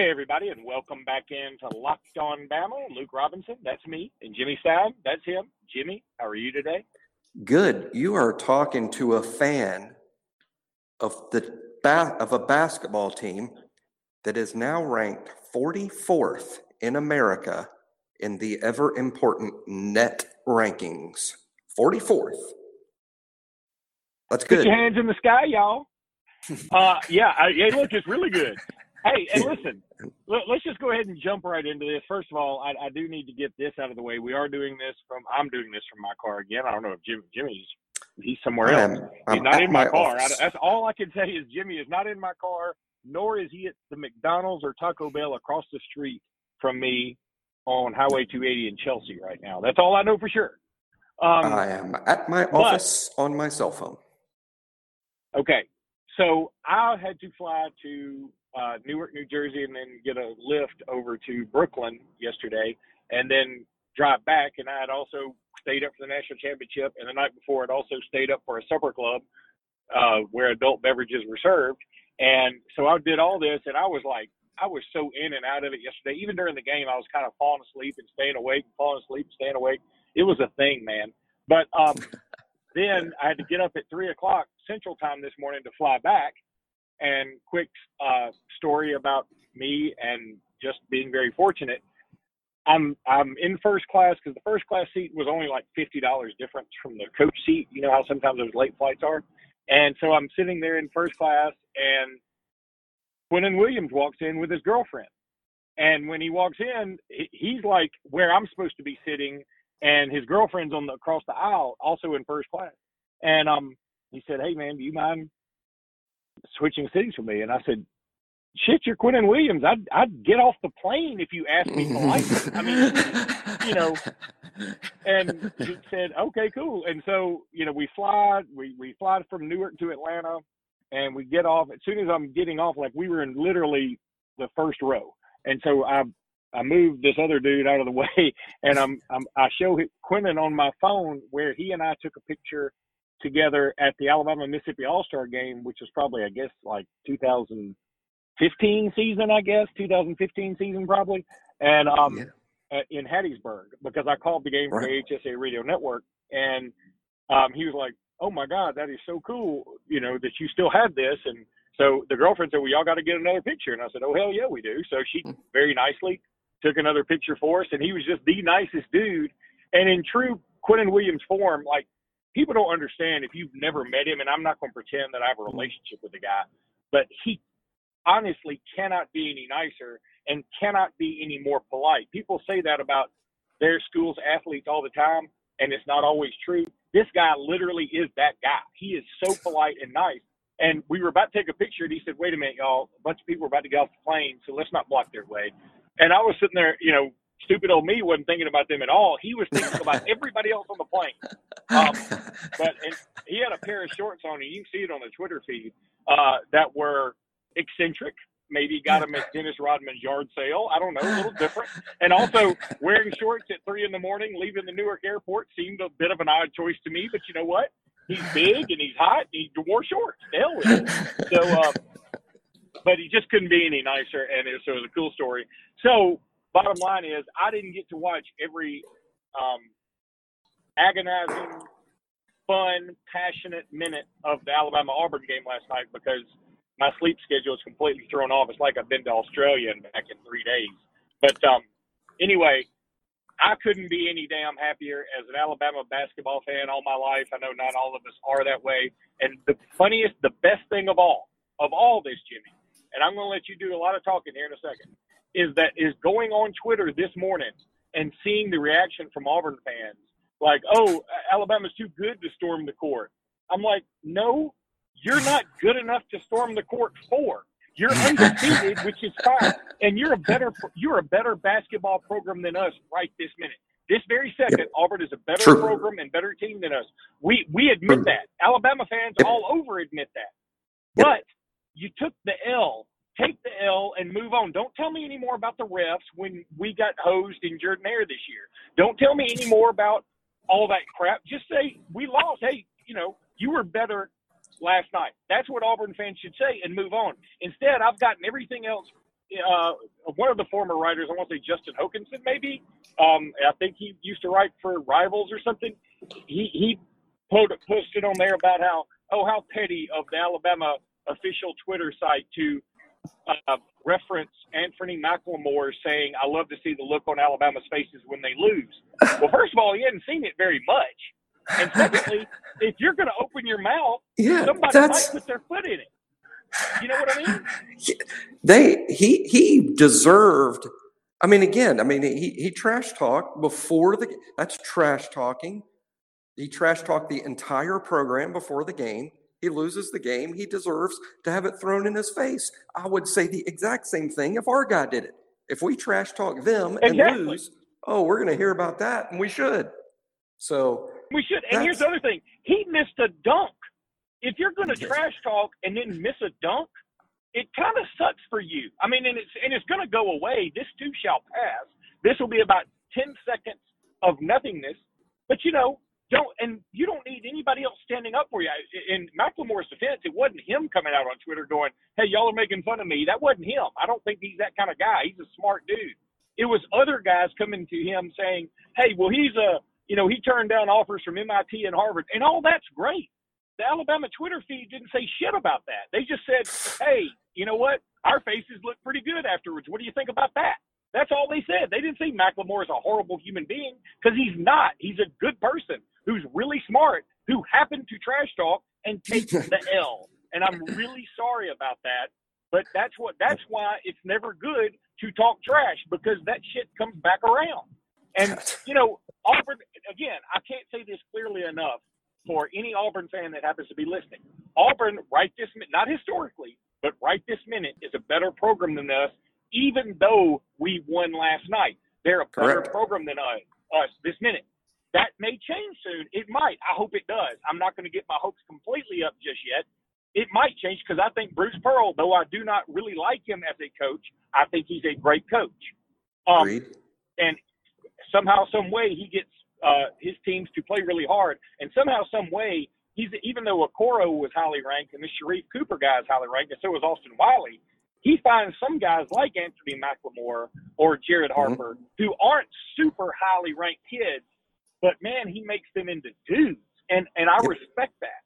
Hey, everybody, and welcome back into Locked On Bama. Luke Robinson, that's me, and Jimmy Stab, that's him. Jimmy, how are you today? Good. You are talking to a fan of the ba- of a basketball team that is now ranked 44th in America in the ever important net rankings. 44th. That's good. Put your hands in the sky, y'all. Uh, yeah, I, hey, look, it's really good. Hey, and listen, let, us just go ahead and jump right into this. First of all, I, I, do need to get this out of the way. We are doing this from. I'm doing this from my car again. I don't know if Jim, Jimmy's he's somewhere else. I'm, he's not in my, car. I, that's all I can say is Jimmy is not in my car, nor is he at the McDonald's or Taco Bell across the street from me on Highway 280 in Chelsea right now. That's all I know for sure. Um, I am at my but- office on my cell phone. Okay, so I had to fly to uh, Newark, New Jersey, and then get a lift over to Brooklyn yesterday, and then drive back. And I had also stayed up for the national championship, and the night before, I'd also stayed up for a supper club uh, where adult beverages were served. And so I did all this, and I was like, I was so in and out of it yesterday. Even during the game, I was kind of falling asleep and staying awake, and falling asleep and staying awake. It was a thing, man. But um, then I had to get up at three o'clock Central Time this morning to fly back. And quick uh, story about me and just being very fortunate. I'm I'm in first class because the first class seat was only like fifty dollars difference from the coach seat. You know how sometimes those late flights are. And so I'm sitting there in first class, and Quinnen Williams walks in with his girlfriend. And when he walks in, he- he's like where I'm supposed to be sitting, and his girlfriend's on the across the aisle, also in first class. And um, he said, "Hey man, do you mind switching seats with me?" And I said, "Shit, you're Quinnen Williams. I'd I'd get off the plane if you asked me politely. I mean, you know." And he said, "Okay, cool." And so you know, we fly we we fly from Newark to Atlanta, and we get off. As soon as I'm getting off, like we were in literally the first row, and so I I moved this other dude out of the way, and I'm, I'm I show Quinnen on my phone where he and I took a picture together at the Alabama Mississippi All Star game, which was probably I guess like 2015 season, I guess 2015 season probably, and um Yeah. in Hattiesburg because I called the game for Right. the HSA Radio Network, and um he was like, "Oh my God, that is so cool! You know that you still have this." And so the girlfriend said, "Well, y'all got to get another picture," and I said, "Oh hell yeah, we do." So she very nicely took another picture for us, and he was just the nicest dude. And in true Quinnen Williams form, like people don't understand if you've never met him, and I'm not going to pretend that I have a relationship with the guy, but he honestly cannot be any nicer and cannot be any more polite. People say that about their school's athletes all the time, and it's not always true. This guy literally is that guy. He is so polite and nice. And we were about to take a picture, and he said, "Wait a minute, y'all! A bunch of people are about to get off the plane, so let's not block their way." And I was sitting there, you know, stupid old me wasn't thinking about them at all. He was thinking about everybody else on the plane. Um, but and he had a pair of shorts on, and you can see it on the Twitter feed uh, that were eccentric. Maybe got them at Dennis Rodman's yard sale. I don't know, a little different. And also wearing shorts at three in the morning, leaving the Newark airport seemed a bit of an odd choice to me. But you know what? He's big and he's hot. And he wore shorts. Hell with it. So, um, but he just couldn't be any nicer, and it, so it was a cool story. So, bottom line is, I didn't get to watch every um, agonizing, fun, passionate minute of the Alabama Auburn game last night because my sleep schedule is completely thrown off. It's like I've been to Australia and back in three days. But um, anyway, I couldn't be any damn happier as an Alabama basketball fan all my life. I know not all of us are that way. And the funniest, the best thing of all, of all this, Jimmy, and I'm going to let you do a lot of talking here in a second, is that is going on Twitter this morning and seeing the reaction from Auburn fans, like, "Oh, Alabama's too good to storm the court." I'm like, "No, you're not good enough to storm the court for. You're undefeated, which is fine, and you're a better you're a better basketball program than us right this minute. This very second, Auburn is a better True. program and better team than us. We we admit True. that. Alabama fans Yep. all over admit that. Yep. But you took the L. Take the L and move on. Don't tell me any more about the refs when we got hosed in Jordan-Hare this year. Don't tell me any more about all that crap. Just say we lost. Hey, you know, you were better last night. That's what Auburn fans should say and move on. Instead, I've gotten everything else uh, one of the former writers, I want to say Justin Hokanson, maybe. Um, I think he used to write for Rivals or something. He he posted on there about how oh how petty of the Alabama official Twitter site to uh, reference Anfernee McLemore saying, "I love to see the look on Alabama's faces when they lose." Well, first of all, he hadn't seen it very much, and secondly, if you're going to open your mouth, Yeah, somebody that's might put their foot in it. You know what I mean? they he he deserved. I mean, again, I mean, he he trash talked before the. That's trash talking. He trash talked the entire program before the game. He loses the game. He deserves to have it thrown in his face. I would say the exact same thing if our guy did it. If we trash talk them and Exactly. lose, oh, we're going to hear about that, and we should. So We should. And here's the other thing: he missed a dunk. If you're going to trash talk and then miss a dunk, it kind of sucks for you. I mean, and it's and it's going to go away. This too shall pass. This will be about ten seconds of nothingness. But you know, don't and you don't need anybody else standing up for you. In McLemore's defense, it wasn't him coming out on Twitter going, "Hey, y'all are making fun of me." That wasn't him. I don't think he's that kind of guy. He's a smart dude. It was other guys coming to him saying, "Hey, well, he's a you know he turned down offers from MIT and Harvard, and all that's great." The Alabama Twitter feed didn't say shit about that. They just said, "Hey, you know what? Our faces look pretty good afterwards. What do you think about that?" That's all they said. They didn't say McLemore is a horrible human being because he's not. He's a good person who's really smart who happened to trash talk and take the L. And I'm really sorry about that. But that's what that's why it's never good to talk trash because that shit comes back around. And you know, Auburn again, I can't say this clearly enough for any Auburn fan that happens to be listening. Auburn, right this minute, not historically, but right this minute, is a better program than us, even though we won last night. They're a better Correct. program than us, us this minute. That may change soon. It might. I hope it does. I'm not going to get my hopes completely up just yet. It might change because I think Bruce Pearl, though I do not really like him as a coach, I think he's a great coach. Um, agreed. and somehow, some way, he gets uh, his teams to play really hard. And somehow, some way, he's even though Okoro was highly ranked and the Sharife Cooper guy is highly ranked, and so was Austin Wiley. He finds some guys like Anfernee McLemore or Jared Harper who aren't super highly ranked kids, but man, he makes them into dudes, and and I Yep. respect that.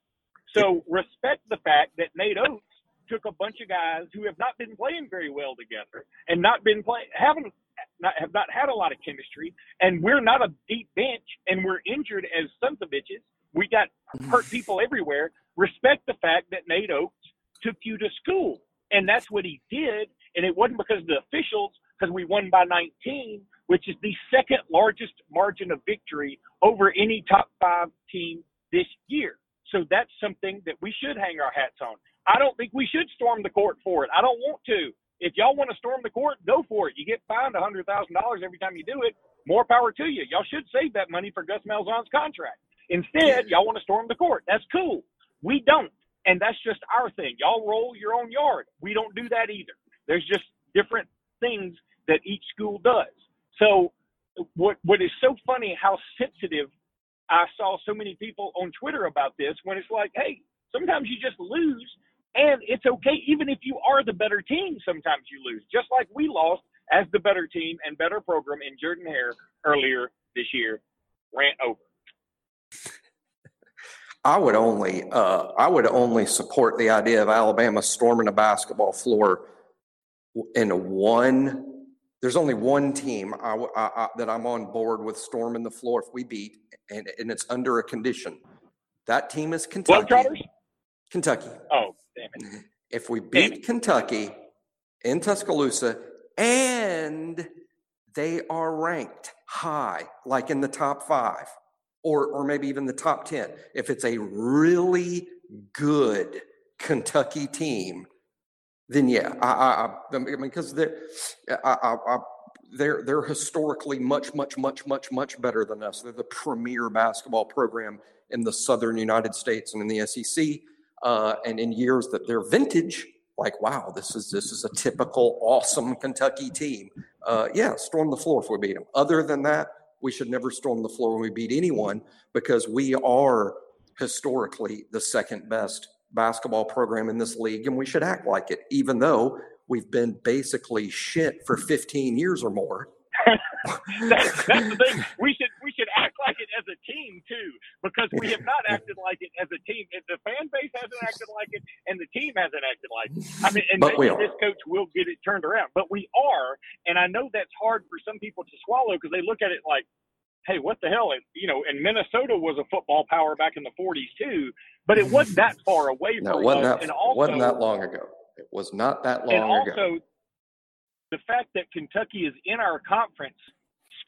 So respect the fact that Nate Oats took a bunch of guys who have not been playing very well together and not been playing haven't not have not had a lot of chemistry and we're not a deep bench and we're injured as sons of bitches. We got hurt people everywhere. Respect the fact that Nate Oats took you to school. And that's what he did. And it wasn't because of the officials, because we won by 19, which is the second largest margin of victory over any top five team this year. So that's something that we should hang our hats on. I don't think we should storm the court for it. I don't want to. If y'all want to storm the court, go for it. You get fined $100,000 every time you do it. More power to you. Y'all should save that money for Gus Malzahn's contract. Instead, y'all want to storm the court. That's cool. We don't. And that's just our thing. Y'all roll your own yard. We don't do that either. There's just different things that each school does. So what what is so funny how sensitive I saw so many people on Twitter about this when it's like, hey, sometimes you just lose and it's okay even if you are the better team, sometimes you lose. Just like we lost as the better team and better program in Jordan Hare earlier this year. Rant over. I would only, uh, I would only support the idea of Alabama storming a basketball floor in one. There's only one team I, I- I- that I'm on board with storming the floor if we beat, and, and it's under a condition. That team is Kentucky. Globetrotters? Kentucky. Oh, damn it. If we Damn beat Kentucky in Tuscaloosa and they are ranked high, like in the top five, or, or maybe even the top 10, if it's a really good Kentucky team, then yeah, I, I, I, mean, because they're, I, I, they're, they're historically much, much, much, much, much better than us. They're the premier basketball program in the southern United States and in the SEC uh, and in years that they're vintage, like wow, this is this is a typical awesome Kentucky team. Uh, yeah, storm the floor if we beat them. Other than that, we should never storm the floor when we beat anyone because we are historically the second best basketball program in this league, and we should act like it, even though we've been basically shit for 15 years or more. that's, that's the thing. We should we should act like it as a team too, because we have not acted like it as a team. If the fan base hasn't acted like it, and the team hasn't acted like it, I mean, and maybe this coach will get it turned around. But we are, and I know that's hard for some people to swallow because they look at it like, hey, what the hell? And, you know, and Minnesota was a football power back in the 40s too, but it wasn't that far away No, from wasn't us. that, and also, wasn't that long ago. It was not that long and also, ago. the fact that Kentucky is in our conference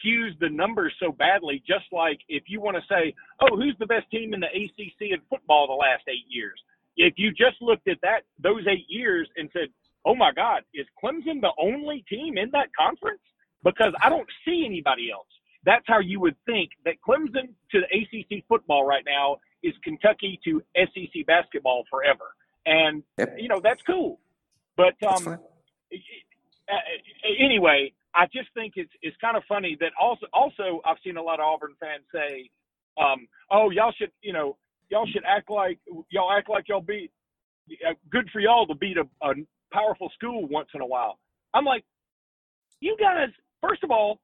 skews the numbers so badly. Just like if you want to say, "Oh, who's the best team in the ACC in football the last eight years?" If you just looked at that those eight years and said, "Oh my God, is Clemson the only team in that conference?" Because I don't see anybody else. That's how you would think that Clemson to the ACC football right now is Kentucky to SEC basketball forever. And Yep. you know that's cool, but um, anyway, I just think it's it's kind of funny that also also I've seen a lot of Auburn fans say, um, "Oh, y'all should you know y'all should act like y'all act like y'all beat uh, good for y'all to beat a, a powerful school once in a while." I'm like, you guys. First of all,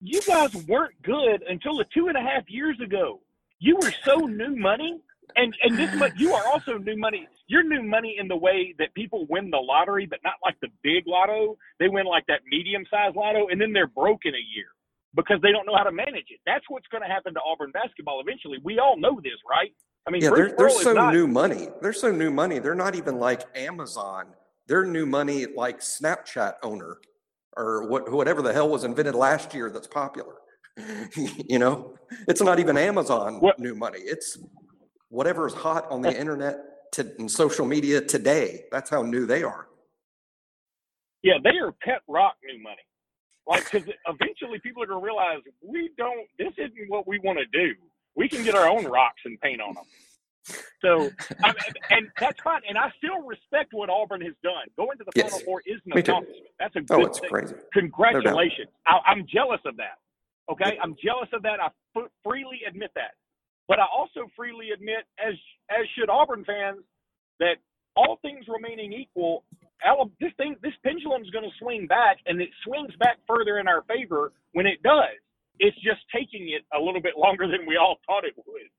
you guys weren't good until the two and a half years ago. You were so new money, and and this you are also new money. You're new money in the way that people win the lottery, but not like the big lotto. They win like that medium sized lotto, and then they're broke in a year because they don't know how to manage it. That's what's going to happen to Auburn basketball eventually. We all know this, right? I mean, Yeah, they're, they're so not, new money. They're so new money. They're not even like Amazon. They're new money like Snapchat owner or what, whatever the hell was invented last year that's popular. you know, it's not even Amazon What- new money. It's whatever is hot on the eh. internet to, and social media today. That's how new they are. Yeah, they are pet rock new money. Like, because eventually people are going to realize we don't. This isn't what we want to do. We can get our own rocks and paint on them. So, I mean, and that's fine. And I still respect what Auburn has done. Going to the Yes. Final Four is an Me too. accomplishment. That's a oh, good Oh, it's thing. crazy. Congratulations. I, I'm jealous of that. Okay, I'm jealous of that. I f- freely admit that. But I also freely admit, as as should Auburn fans, that all things remaining equal, this thing, this pendulum is going to swing back, and it swings back further in our favor when it does. It's just taking it a little bit longer than we all thought it would.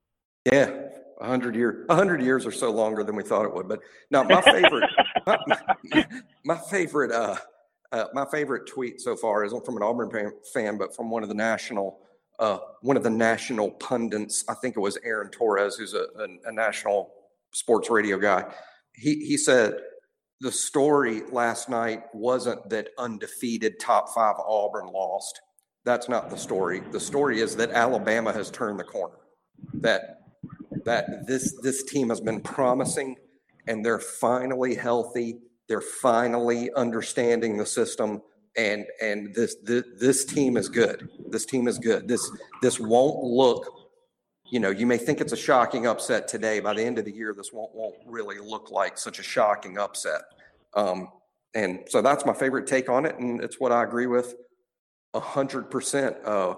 Yeah, a hundred year, a hundred years or so longer than we thought it would. But now, my favorite, my, my, favorite, uh, uh, my favorite tweet so far isn't from an Auburn fan- fan, but from one of the national, uh, one of the national pundits. I think it was Aaron Torres, who's a, a, a national sports radio guy. He he said the story last night wasn't that undefeated top five Auburn lost. That's not the story. The story is that Alabama has turned the corner. That that this this team has been promising and they're finally healthy they're finally understanding the system and and this this, this team is good. This team is good. This this won't look you know you may think it's a shocking upset today. By the end of the year this won't won't really look like such a shocking upset. Um and so that's my favorite take on it and it's what i agree with a hundred percent uh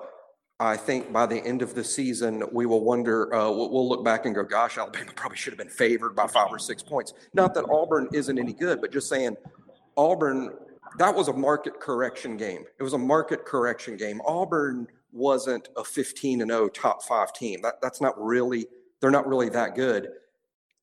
I think by the end of the season, we will wonder, uh, we'll, we'll look back and go, gosh, Alabama probably should have been favored by five or six points. Not that Auburn isn't any good, but just saying Auburn, that was a market correction game. It was a market correction game. Auburn wasn't a 15 and 0 top five team. That, that's not really, they're not really that good.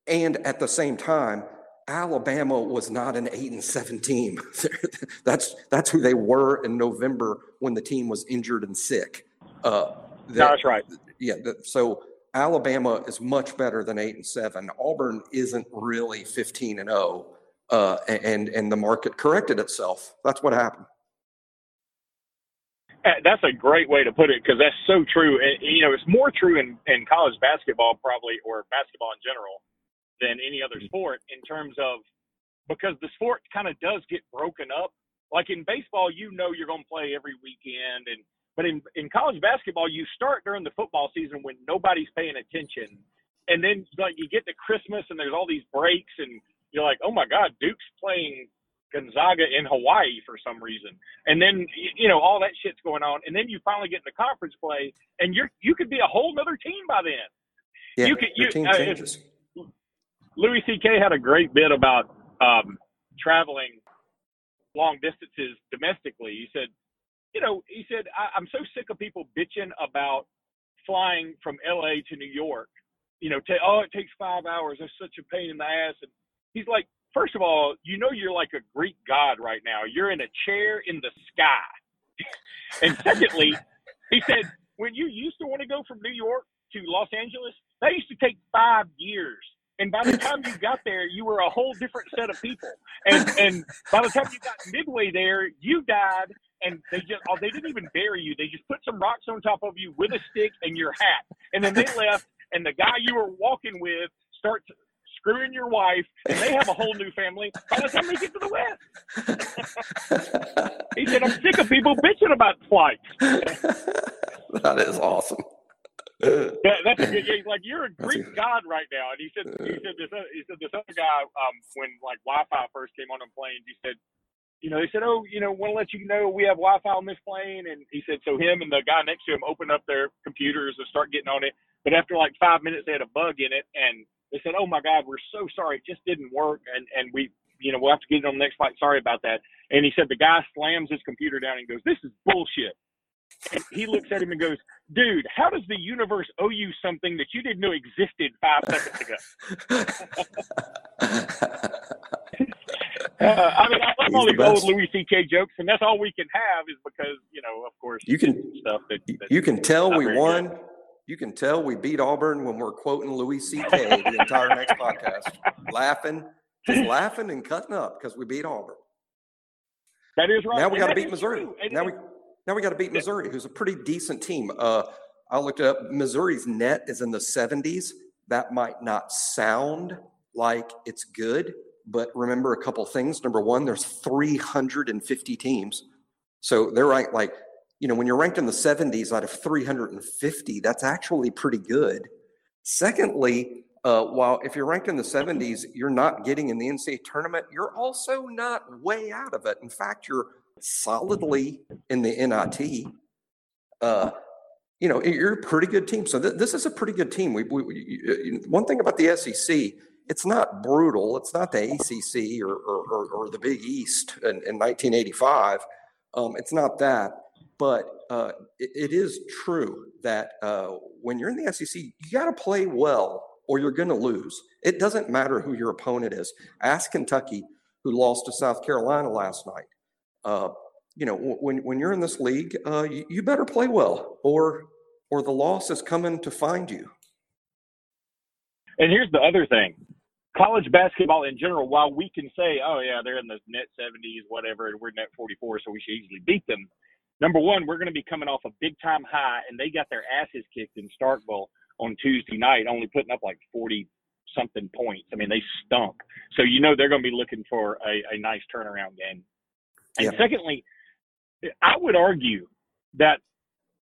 And at the same time, Alabama was not an eight and seven team. that's that's who they were in November when the team was injured and sick. Uh, No, that's right. yeah. that- so Alabama is much better than eight and seven. Auburn isn't really fifteen and zero. Uh, and and the market corrected itself. That's what happened. Uh, That's a great way to put it because that's so true. And, you know, it's more true in, in college basketball, probably, or basketball in general, than any other sport in terms of because the sport kind of does get broken up. Like in baseball, you know you're going to play every weekend, and but in in college basketball, you start during the football season when nobody's paying attention, and then like you get to Christmas and there's all these breaks, and you're like, oh my God, Duke's playing Gonzaga in Hawaii for some reason, and then you know all that shit's going on, and then you finally get into conference play, and you're you could be a whole nother team by then. Yeah, You could- you- team uh, changes. Louis C.K. had a great bit about um, traveling long distances domestically. He said, you know, he said, I, I'm so sick of people bitching about flying from LA to New York. You know, t- oh, it takes five hours. That's such a pain in the ass. And he's like, first of all, you know, you're like a Greek god right now. You're in a chair in the sky. and secondly, he said, when you used to want to go from New York to Los Angeles, that used to take five years. And by the time you got there, you were a whole different set of people. And and by the time you got midway there, you died, and they just oh, they didn't even bury you. They just put some rocks on top of you with a stick and your hat, and then they left. And the guy you were walking with starts screwing your wife, and they have a whole new family by the time they get to the West. he said, I'm sick of people bitching about flights. that is awesome. that, that's a good. Yeah, like you're a Greek a, god right now, and he said he said this he said this other guy um, when like Wi-Fi first came on on planes, he said, you know, they said, oh, you know, want to let you know we have Wi-Fi on this plane, and he said so him and the guy next to him opened up their computers and start getting on it, but after like five minutes they had a bug in it, and they said, oh my God, we're so sorry, it just didn't work, and and we. You know, we'll have to get it on the next flight. Sorry about that. And he said the guy slams his computer down and goes, "This is bullshit." And he looks at him and goes, dude, how does the universe owe you something that you didn't know existed five seconds ago? uh, I mean, I love all these old Louis C.K. jokes, and that's all we can have is because, you know, of course, you can stuff that, you can tell we won. Good. You can tell we beat Auburn when we're quoting Louis C.K. the entire next podcast, laughing, just laughing and cutting up because we beat Auburn. That is right. Now we got to beat Missouri. Now we now we got to beat Missouri, who's a pretty decent team. Uh, I looked up Missouri's net is in the 70s. That might not sound like it's good, but remember a couple things. Number one, there's 350 teams. So they're ranked like, you know, when you're ranked in the 70s out of 350, that's actually pretty good. Secondly, uh, while if you're ranked in the 70s, you're not getting in the NCAA tournament, you're also not way out of it. In fact, you're solidly in the NIT. Uh, you know, you're a pretty good team. So th- this is a pretty good team. We, we, we, one thing about the SEC, it's not brutal. It's not the ACC or, or, or the Big East in, in 1985. Um, it's not that. But uh, it, it is true that uh, when you're in the SEC, you got to play well or you're going to lose. It doesn't matter who your opponent is. Ask Kentucky, who lost to South Carolina last night uh, you know, when when you're in this league, uh, you, you better play well, or or the loss is coming to find you. And here's the other thing: college basketball in general. While we can say, "Oh yeah, they're in the net 70s, whatever," and we're net 44, so we should easily beat them. Number one, we're going to be coming off a big time high, and they got their asses kicked in Starkville on Tuesday night, only putting up like 40 something points. I mean, they stunk. So you know they're going to be looking for a, a nice turnaround game. And secondly, I would argue that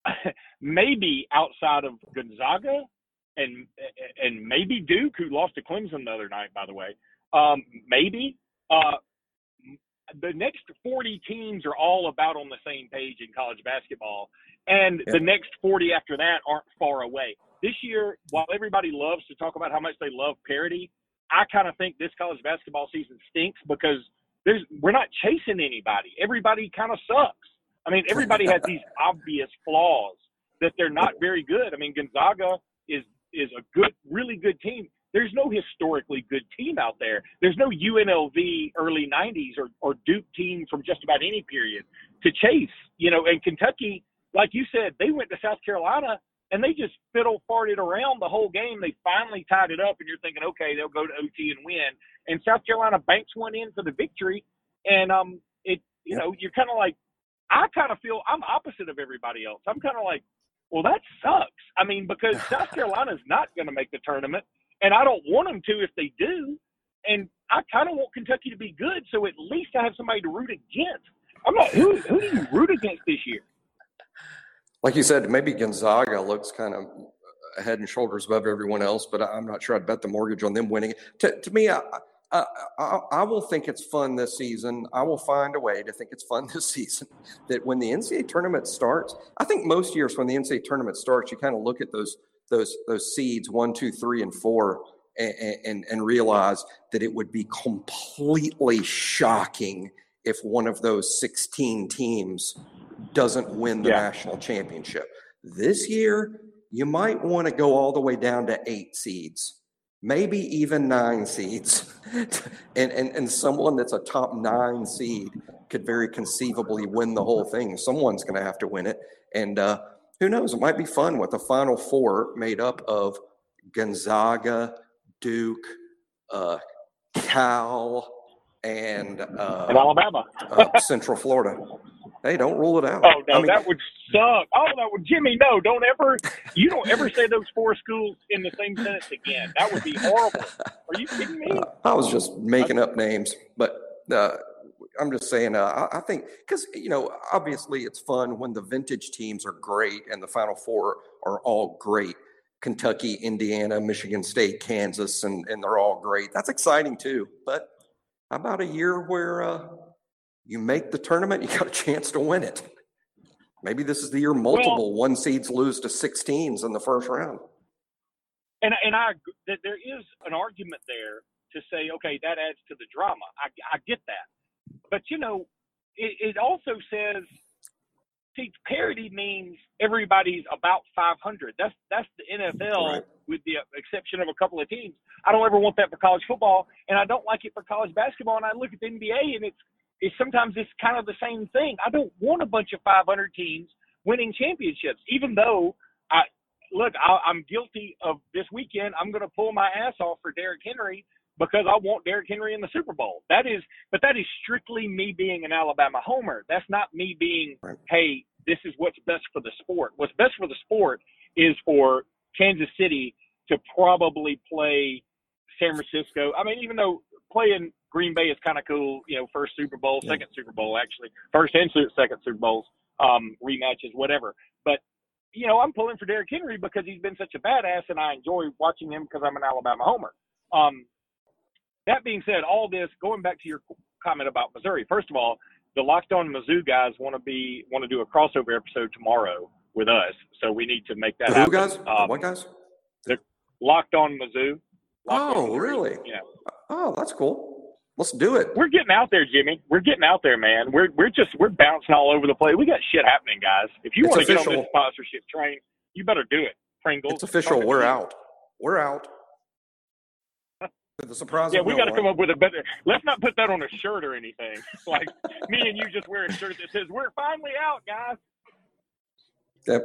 maybe outside of Gonzaga and and maybe Duke, who lost to Clemson the other night, by the way, um, maybe uh, the next 40 teams are all about on the same page in college basketball, and the next 40 after that aren't far away. This year, while everybody loves to talk about how much they love parity, I kind of think this college basketball season stinks because – there's we're not chasing anybody. Everybody kind of sucks. I mean, everybody has these obvious flaws that they're not very good. I mean, Gonzaga is a good, really good team. There's no historically good team out there. There's no UNLV early '90s or, or Duke team from just about any period to chase. You know, and Kentucky, like you said, they went to South Carolina and they just fiddle farted around the whole game. They finally tied it up, and you're thinking, okay, they'll go to OT and win. And South Carolina banks one in for the victory, and um, it you know you're kind of like, I kind of feel I'm opposite of everybody else. I'm kind of like, well, that sucks. I mean, because South Carolina's not going to make the tournament, and I don't want them to if they do. And I kind of want Kentucky to be good, so at least I have somebody to root against. I'm not who who do you root against this year? like you said, maybe Gonzaga looks kind of head and shoulders above everyone else, but I'm not sure I'd bet the mortgage on them winning. To, to me, I, I, I, I, will think it's fun this season. I will find a way to think it's fun this season. That when the NCAA tournament starts, I think most years when the NCAA tournament starts, you kind of look at those those those seeds one, two, three, and four, and, and, and realize that it would be completely shocking if one of those 16 teams doesn't win the Yeah. national championship. This year, you might want to go all the way down to eight seeds, maybe even nine seeds. and, and, and someone that's a top nine seed could very conceivably win the whole thing. Someone's going to have to win it. And uh, who knows? It might be fun with the final four made up of Gonzaga, Duke, uh, Cal, and, uh, in Alabama. uh, Central Florida. Hey, don't rule it out. Oh no, I mean, that would suck. Oh no, Jimmy, no, don't ever. You don't ever say those four schools in the same sentence again. That would be horrible. Are you kidding me? uh, I was just making up names, but uh, I'm just saying. Uh, I, I think because you know, obviously, it's fun when the vintage teams are great and the Final Four are all great. Kentucky, Indiana, Michigan State, Kansas, and and they're all great. That's exciting too. But how about a year where uh, you make the tournament, you got a chance to win it? Maybe this is the year multiple one seeds lose to 16s in the first round. And and I that there is an argument there to say, okay, that adds to the drama. I I get that, but you know, it, it also says, see, parity means everybody's about 500. That's that's the NFL Right. with the exception of a couple of teams. I don't ever want that for college football, and I don't like it for college basketball. And I look at the NBA, and it's it's sometimes it's kind of the same thing. I don't want a bunch of 500 teams winning championships, even though I look, I, I'm guilty of this weekend. I'm going to pull my ass off for Derrick Henry because I want Derrick Henry in the Super Bowl. That is, but that is strictly me being an Alabama homer. That's not me being, hey, this is what's best for the sport. What's best for the sport is for Kansas City to probably play San Francisco. I mean, even though playing Green Bay is kind of cool, you know, first Super Bowl, Yeah. second Super Bowl, actually, first and second Super Bowls, um, rematches, whatever. But you know, I'm pulling for Derrick Henry because he's been such a badass, and I enjoy watching him because I'm an Alabama homer. Um, that being said, all this going back to your comment about Missouri. First of all, the Locked On Mizzou guys want to be want to do a crossover episode tomorrow with us, so we need to make that The happen. who guys? The Um, what guys? Locked On Mizzou. Locked Oh, On Missouri. really? Yeah. Oh, that's cool. Let's do it. We're getting out there, Jimmy. We're getting out there, man. We're we're just we're bouncing all over the place. We got shit happening, guys. If you want to get on this sponsorship train, you better do it. Pringles. It's official. We're out. We're out. The surprise Yeah, we got to come up with a better. Let's not put that on a shirt or anything. Like me and you just wear a shirt that says "We're finally out, guys." Yep.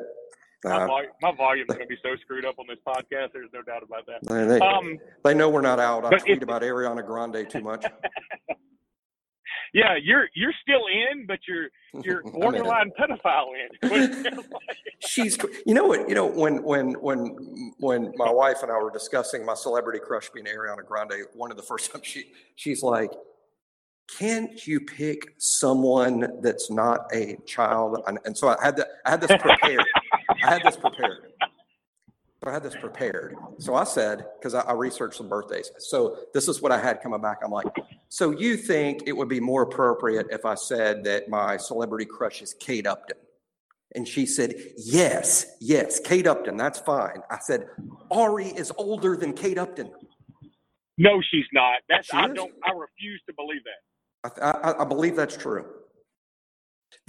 My, Uh, vol- my volume's going to be so screwed up on this podcast. There's no doubt about that. they, Um, they know we're not out. I tweet about Ariana Grande too much. yeah, you're you're still in, but you're you're I'm in it. borderline pedophile in. She's, you know what, you know, when, when, when, when my wife and I were discussing my celebrity crush being Ariana Grande, one of the first times she, she's like, can't you pick someone that's not a child? And, and so I had that, I had this prepared. I had this prepared. So I had this prepared. So I said, because I, I researched some birthdays. So this is what I had coming back. I'm like, so you think it would be more appropriate if I said that my celebrity crush is Kate Upton? And she said, yes, yes, Kate Upton, that's fine. I said, Ari is older than Kate Upton. no, she's not. That's She I is. don't. I refuse to believe that. I, I, I believe that's true.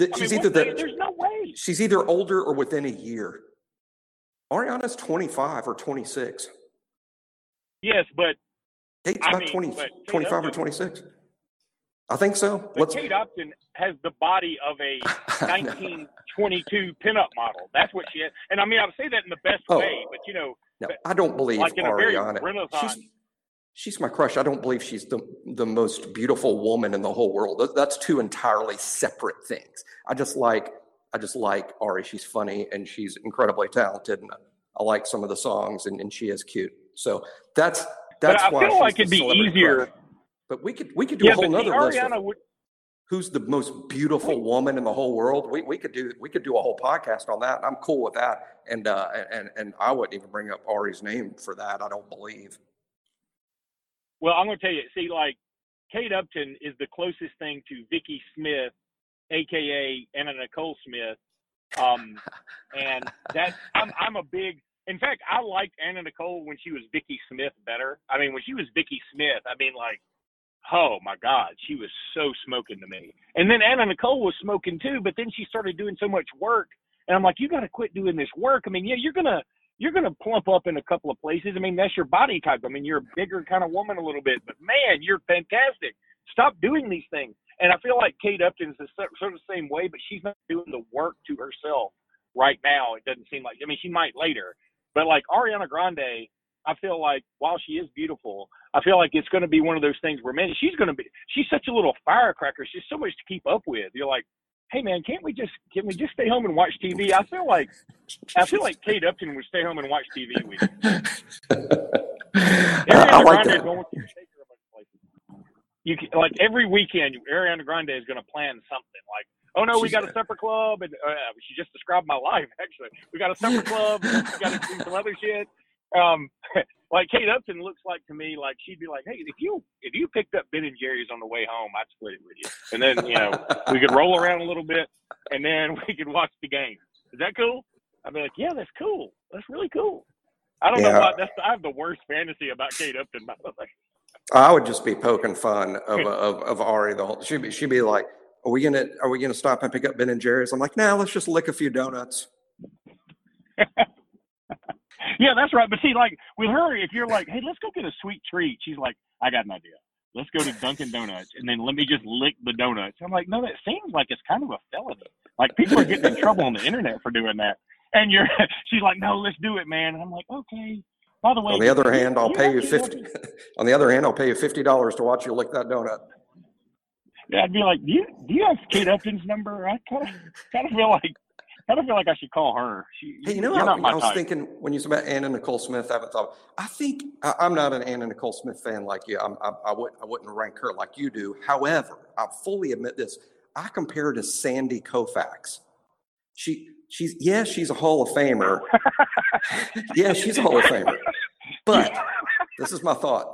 I she's mean, either the, there's no way. she's either older or within a year. Ariana's 25 or 26. Yes, but Kate's I about mean, 20, but Kate 25 or 26. I think so. but Let's, Kate Upton has the body of a 1922 pinup model. That's what she is. And I mean, I say that in the best Oh. way, but you know, no, I don't believe like in a very Ariana. Renaissance. She's, she's my crush. I don't believe she's the, the most beautiful woman in the whole world. That's two entirely separate things. I just like I just like Ari. She's funny and she's incredibly talented, and I like some of the songs, and, and she is cute. So that's that's I why I feel like it'd be easier- crush. But we could we could do yeah, a whole but nother list. Of would. who's the most beautiful woman in the whole world? We we could do we could do a whole podcast on that. I'm cool with that, and uh, and and I wouldn't even bring up Ari's name for that. I don't believe. Well, I'm going to tell you. See, like Kate Upton is the closest thing to Vicky Smith, aka Anna Nicole Smith. Um, and that I'm I'm a big. In fact, I liked Anna Nicole when she was Vicky Smith better. I mean, when she was Vicky Smith, I mean, like oh my God, she was so smoking to me. And then Anna Nicole was smoking too, but then she started doing so much work. And I'm like, you got to quit doing this work. I mean, yeah, you're to, you're going to plump up in a couple of places. I mean, that's your body type. I mean, you're a bigger kind of woman a little bit, but man, you're fantastic. Stop doing these things. And I feel like Kate Upton's the sort of the same way, but she's not doing the work to herself right now. It doesn't seem like, I mean, she might later, but like Ariana Grande, I feel like while she is beautiful, I feel like it's going to be one of those things where man, she's going to be she's such a little firecracker. She's so much to keep up with. You're like, hey man, can't we just can we just stay home and watch TV? I feel like I feel like Kate Upton would stay home and watch TV with like that. You can, like every weekend, Ariana Grande is going to plan something like, oh no, we got a supper club, and uh, she just described my life. Actually, we got a supper club. we got to do some other shit. Um, like Kate Upton looks like to me like she'd be like, hey, if you if you picked up Ben and Jerry's on the way home, I'd split it with you, and then you know we could roll around a little bit, and then we could watch the game. Is that cool? I'd be like, yeah, that's cool. That's really cool. I don't yeah. know why. That's I have the worst fantasy about Kate Upton. By the way. I would just be poking fun of of, of Ari the whole. She'd be she'd be like, "Are we gonna Are we gonna stop and pick up Ben and Jerry's?" I'm like, "Now nah, let's just lick a few donuts." Yeah, that's right. But see, like with her, if you're like, hey, let's go get a sweet treat, she's like, I got an idea. Let's go to Dunkin' Donuts and then let me just lick the donuts. I'm like, no, that seems like it's kind of a felony. Like people are getting in trouble on the internet for doing that. And you're, she's like, no, let's do it, man. And I'm like, okay. By the way, on the other hand, I'll pay you fifty. on the other hand, I'll pay you fifty dollars to watch you lick that donut. Yeah, I'd be like, do you do you have Kate Upton's number? I kind of kind of feel like I don't feel like I should call her. She, hey, you know, I, I, was type. thinking when you said about Anna Nicole Smith, I haven't thought. I think I, am not an Anna Nicole Smith fan like you. I'm, I, I, wouldn't, I wouldn't rank her like you do. However, I fully admit this. I compare her to Sandy Koufax. She, she's yeah, she's a Hall of Famer. yeah, she's a Hall of Famer. But this is my thought.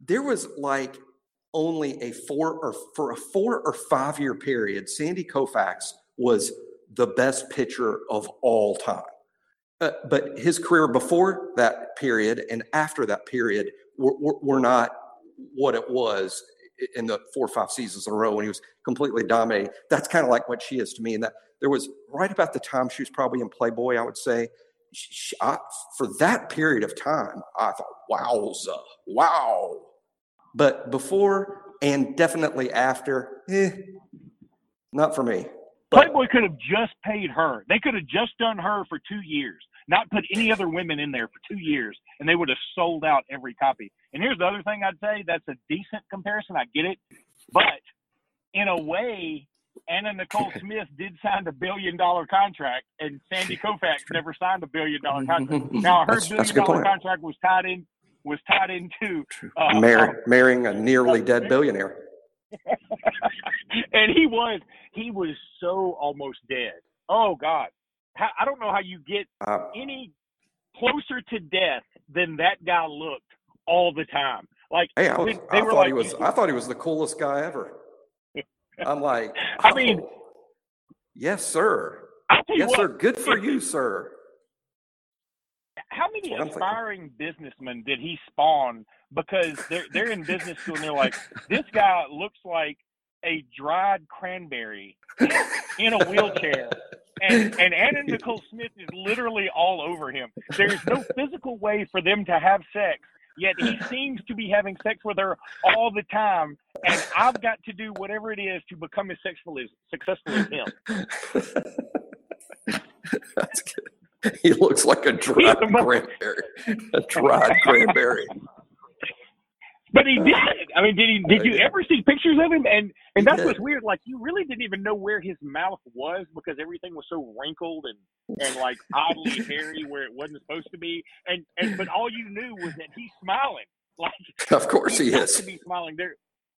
There was like only a four or for a four or five year period, Sandy Koufax was the best pitcher of all time. Uh, but his career before that period and after that period were, were, were, not what it was in the four or five seasons in a row when he was completely dominating. That's kind of like what she is to me. And that there was right about the time she was probably in Playboy, I would say. She, I, for that period of time, I thought, wowza, wow. But before and definitely after, eh, not for me. Playboy could have just paid her. They could have just done her for two years, not put any other women in there for two years, and they would have sold out every copy. And here's the other thing I'd say that's a decent comparison. I get it. But in a way, Anna Nicole Smith did sign a billion dollar contract, and Sandy Koufax never signed a billion dollar contract. Now her that's, billion that's dollar point. contract was tied in was tied into uh, Mar- marrying a nearly dead billionaire. and he was he was so almost dead. Oh God, I don't know how you get uh, any closer to death than that guy looked all the time. Like, hey, I, was, I thought like, he was. I thought he was the coolest guy ever. I'm like, I mean, oh, yes, sir. Yes, what, sir. Good for you, sir. How many aspiring businessmen did he spawn? Because they're they're in business school and they're like, this guy looks like a dried cranberry in a wheelchair. And, and Anna Nicole Smith is literally all over him. There's no physical way for them to have sex, yet he seems to be having sex with her all the time. And I've got to do whatever it is to become as successful as, successful as him. That's good. He looks like a dried cranberry. A dried cranberry. But he did. I mean, did he? Did you ever see pictures of him? And and that's what's weird. Like you really didn't even know where his mouth was because everything was so wrinkled and and like oddly hairy where it wasn't supposed to be. And and but all you knew was that he's smiling. Like of course he is. To be smiling. There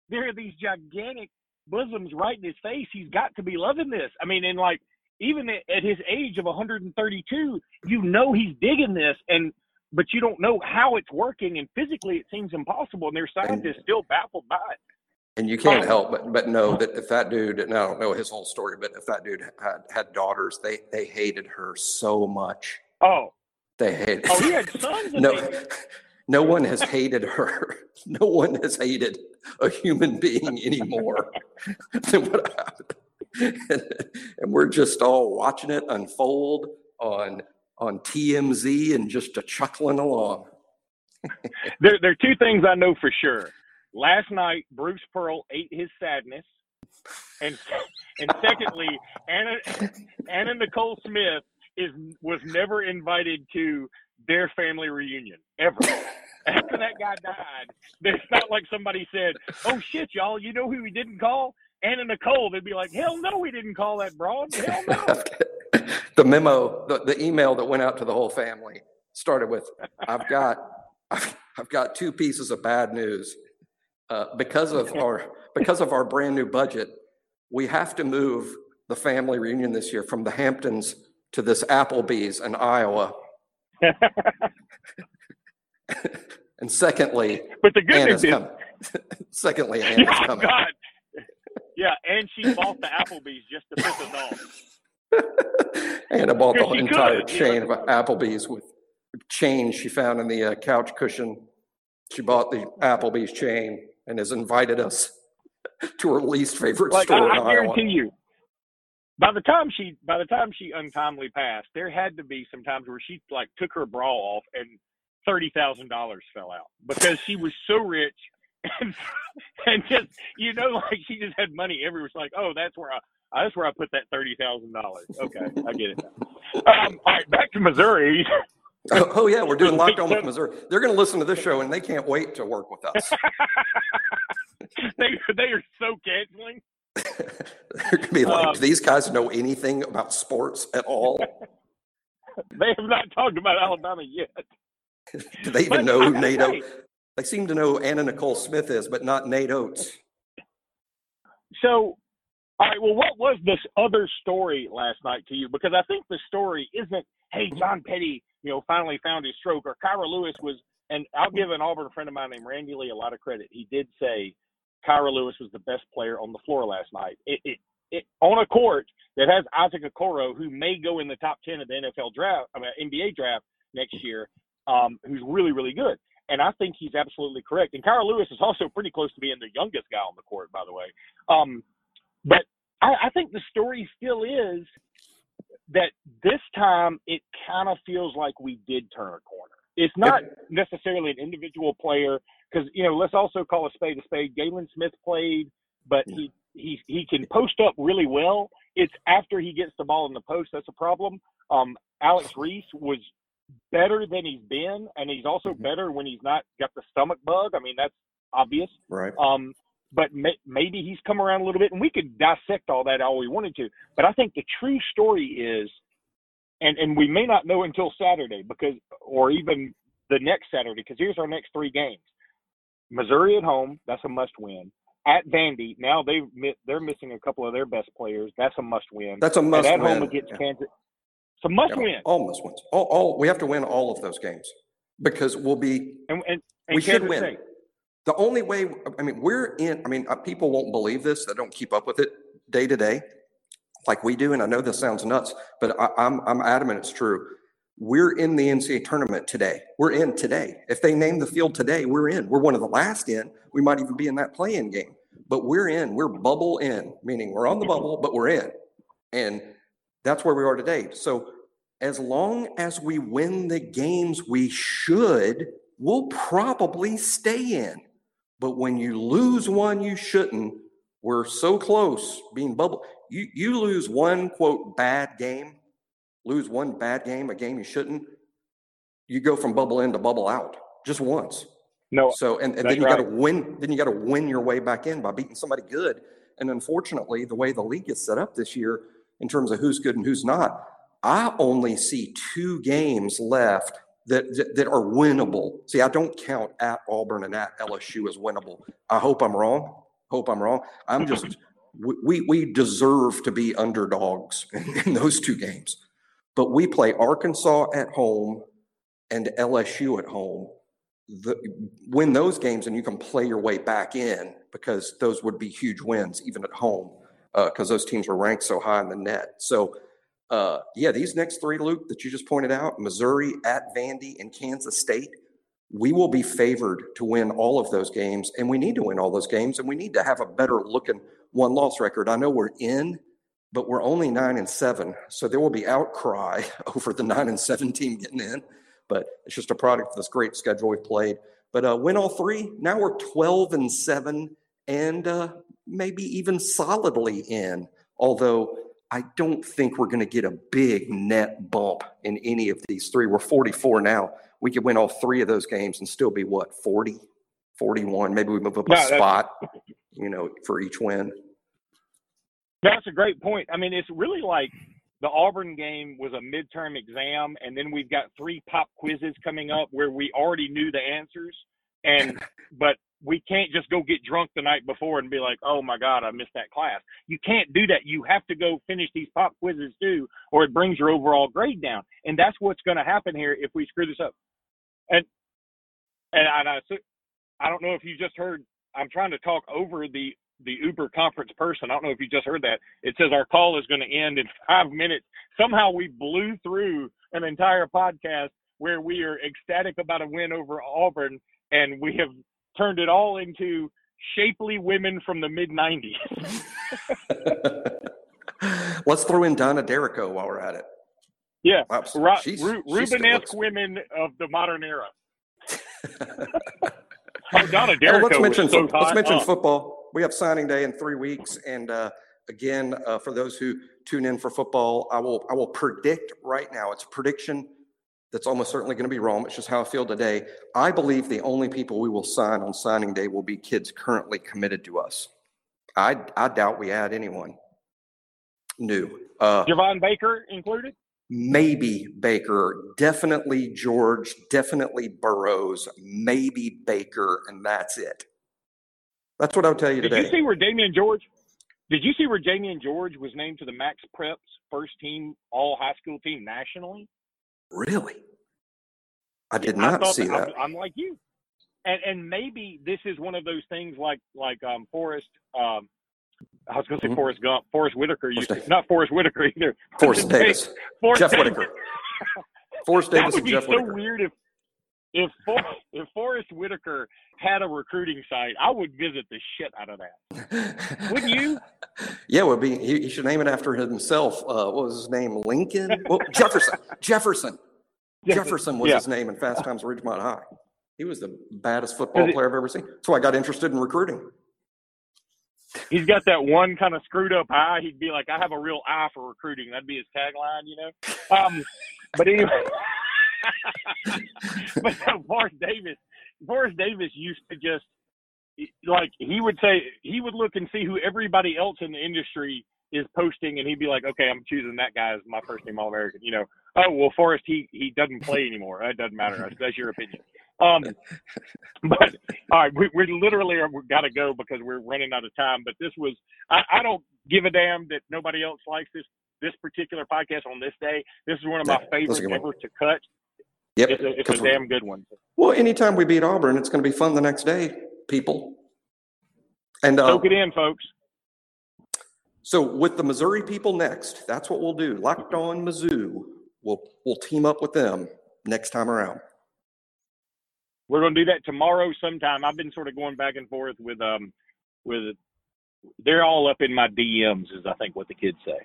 there are these gigantic bosoms right in his face. He's got to be loving this. I mean, and like even at his age of 132, you know he's digging this and but you don't know how it's working, and physically it seems impossible, and their scientists and, still baffled by it. And you can't help but but know that if that dude, and I don't know his whole story, but if that dude had had daughters, they they hated her so much. Oh, they hated. Oh, he had sons. no, no one has hated her. No one has hated a human being anymore than what happened. And, and we're just all watching it unfold on on TMZ and just a chuckling along. there, there are two things I know for sure. Last night, Bruce Pearl ate his sadness, and and secondly, Anna Anna Nicole Smith is was never invited to their family reunion ever. After that guy died, it's not like somebody said, "Oh shit, y'all, you know who we didn't call? Anna Nicole." They'd be like, "Hell no, we didn't call that broad. Hell no." the memo, the, the email that went out to the whole family started with, "I've got, I've, I've got two pieces of bad news. Uh, because of our because of our brand new budget, we have to move the family reunion this year from the Hamptons to this Applebee's in Iowa." and secondly, but the good Anna's news is, secondly, Anna's oh coming. God, yeah, and she bought the Applebee's just to piss us off. Anna bought the entire could, chain of Applebee's with change she found in the uh, couch cushion. She bought the Applebee's chain and has invited us to her least favorite Like store I, in I guarantee Iowa. you, by the time she by the time she untimely passed, there had to be some times where she like took her bra off and thirty thousand dollars fell out because she was so rich and and just you know like she just had money everywhere. It's like oh that's where I. That's where I put that thirty thousand dollars. Okay, I get it. Um, all right, back to Missouri. Oh, oh, yeah, we're doing lockdown with Missouri. They're going to listen to this show and they can't wait to work with us. they they are so canceling. They're going to be like, Um, do these guys know anything about sports at all? They have not talked about Alabama yet. Do they But even know I who say- Oats? They seem to know Anna Nicole Smith is, but not Nate Oats. So, all right. Well, what was this other story last night to you? Because I think the story isn't, hey, John Petty, you know, finally found his stroke, or Kira Lewis was. And I'll give an Auburn friend of mine named Randy Lee a lot of credit. He did say Kira Lewis was the best player on the floor last night. It, it, it on a court that has Isaac Okoro, who may go in the top ten of the NFL draft, I mean NBA draft next year, um, who's really really good. And I think he's absolutely correct. And Kira Lewis is also pretty close to being the youngest guy on the court, by the way. Um, but I, I think the story still is that this time it kind of feels like we did turn a corner. It's not necessarily an individual player because you know let's also call a spade a spade. Galin Smith played, but he he he can post up really well. It's after he gets the ball in the post that's a problem. Um, Alex Reese was better than he's been, and he's also Mhm. better when he's not got the stomach bug. I mean that's obvious. Right. Um, but may, maybe he's come around a little bit, and we could dissect all that all we wanted to. But I think the true story is, and and we may not know until Saturday because, or even the next Saturday, because here's our next three games: Missouri at home, that's a must-win. At Vandy, now they they're missing a couple of their best players, that's a must-win. That's a and must at home against Yeah. Kansas, it's a must-win. Yeah, all must wins. All, all we have to win all of those games because we'll be. And, and, and We should win. State. The only way. I mean, we're in. I mean, uh, people won't believe this. That don't keep up with it day to day, like we do. And I know this sounds nuts, but I, I'm I'm adamant it's true. We're in the NCAA tournament today. We're in today. If they name the field today, we're in. We're one of the last in. We might even be in that play-in game. But we're in. We're bubble in, meaning we're on the bubble, but we're in. And that's where we are today. So as long as we win the games we should, we'll probably stay in. But when you lose one you shouldn't, we're so close being bubble. You you lose one quote bad game, lose one bad game, a game you shouldn't, you go from bubble in to bubble out just once. No, So and, and then you got to win. Then you got to win your way back in by beating somebody good. And unfortunately, the way the league is set up this year, in terms of who's good and who's not, I only see two games left that that, that are winnable. See, I don't count at Auburn and at LSU as winnable. I hope I'm wrong. Hope I'm wrong. I'm just we we, deserve to be underdogs in, in those two games. But we play Arkansas at home and LSU at home the, win those games and you can play your way back in because those would be huge wins even at home because those teams were ranked so high in the net. So, uh, yeah, these next three, Luke, that you just pointed out Missouri, at Vandy, and Kansas State we will be favored to win all of those games, and we need to win all those games, and we need to have a better looking one loss record. I know we're in, but we're only nine and seven, so there will be outcry over the nine and seven team getting in. But it's just a product of this great schedule we've played. But uh, win all three. Now we're 12 and seven, and uh, maybe even solidly in. Although I don't think we're going to get a big net bump in any of these three. We're 44 now. We could win all three of those games and still be what 40, 41. Maybe we move up a spot, you know, for each win. That's a great point. I mean, it's really like the Auburn game was a midterm exam, and then we've got three pop quizzes coming up where we already knew the answers, and but we can't just go get drunk the night before and be like, oh my God, I missed that class. You can't do that. You have to go finish these pop quizzes too, or it brings your overall grade down. And that's what's going to happen here if we screw this up. And and I, I don't know if you just heard. I'm trying to talk over the the Uber conference person. I don't know if you just heard that. It says our call is going to end in five minutes. Somehow we blew through an entire podcast where we are ecstatic about a win over Auburn, and we have turned it all into shapely women from the mid 90s. Let's throw in Donna D'Errico while we're at it. Yeah, Ru- Rubenesque women of the modern era. oh, Donna D'Errico let's mention, so let's mention football. We have signing day in three weeks, and uh, again, uh, for those who tune in for football, I will I will predict right now. It's a prediction that's almost certainly going to be wrong. It's just how I feel today. I believe the only people we will sign on signing day will be kids currently committed to us. I I doubt we add anyone new. Uh, Javon Baker included? Maybe Baker, definitely George, definitely Burrows, maybe Baker, and that's it. That's what I'll tell you Did today. Did you see where Damieon George? Did you see where Damieon George was named to the Max Preps first team All High School team nationally? Really? I did not I see that. I'm, I'm, like you, and and maybe this is one of those things like like um Forrest. Um, I was going to say mm-hmm. Forrest Gump, Forest Whitaker. You, not Forest Whitaker either. Forrest Davis. Forrest Jeff Davis. Whitaker. Forrest Davis that would be so Whitaker. weird if if For, if Forest Whitaker had a recruiting site, I would visit the shit out of that. Wouldn't you? Yeah, would be. He, he should name it after himself. Uh, what was his name? Lincoln? Well, Jefferson. Jefferson. Jefferson was yeah. his name in Fast Times at Ridgemont High. He was the baddest football player I've ever seen. That's why I got interested in recruiting. He's got that one kind of screwed up eye. He'd be like, "I have a real eye for recruiting." That'd be his tagline, you know. Um, but anyway, but Forrest Davis, Forrest Davis used to just like he would say he would look and see who everybody else in the industry is posting, and he'd be like, "Okay, I'm choosing that guy as my first team All American." You know, oh well, Forrest he he doesn't play anymore. That doesn't matter. That's, that's your opinion. Um, but all right, we, we literally are, we got to go because we're running out of time. But this was I, I don't give a damn that nobody else likes this this particular podcast on this day. This is one of my yeah, favorites ever to cut. Yep, it's a, it's a damn good one. Well, anytime we beat Auburn, it's going to be fun the next day, people. And uh, soak it in, folks. So with the Missouri people next, that's what we'll do. Locked on Mizzou. We'll we'll team up with them next time around. We're going to do that tomorrow sometime. I've been sort of going back and forth with um with they're all up in my DMs is I think what the kids say.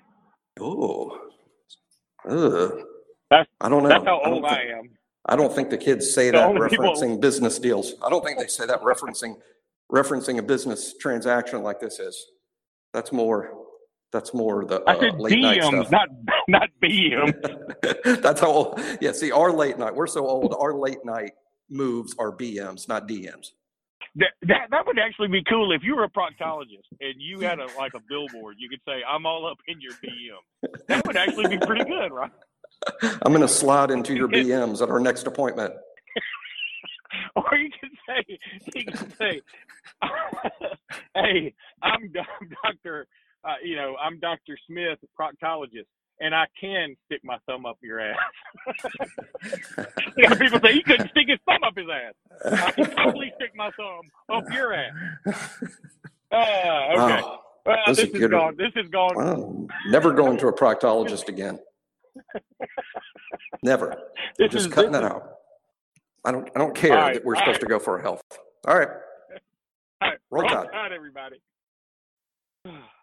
Oh. Ugh. That's, I don't know. That's how old I, I am. I don't think the kids say the that referencing people... business deals. I don't think they say that referencing referencing a business transaction like this is. That's more that's more the uh, I said late night stuff. not not BM. That's how old. Yeah, see, our late night. We're so old. Our late night moves are BMs, not DMs. That, that that would actually be cool if you were a proctologist and you had a like a billboard. You could say, "I'm all up in your BM." That would actually be pretty good, right? I'm going to slide into your BMs at our next appointment. or you can say, you can say, "Hey, I'm, I'm Doctor uh, you know, I'm Dr. Smith, proctologist, and I can stick my thumb up your ass. you know, people say he couldn't stick his thumb up his ass. I can totally stick my thumb up your ass. Uh, okay. Wow. Well, this, this is, gone. This is gone. Wow. Never going to a proctologist again. Never. I'm just is, cutting that out. I don't. I don't care right, that we're supposed right. to go for health. All right. All right. Roll, Roll Tide, everybody.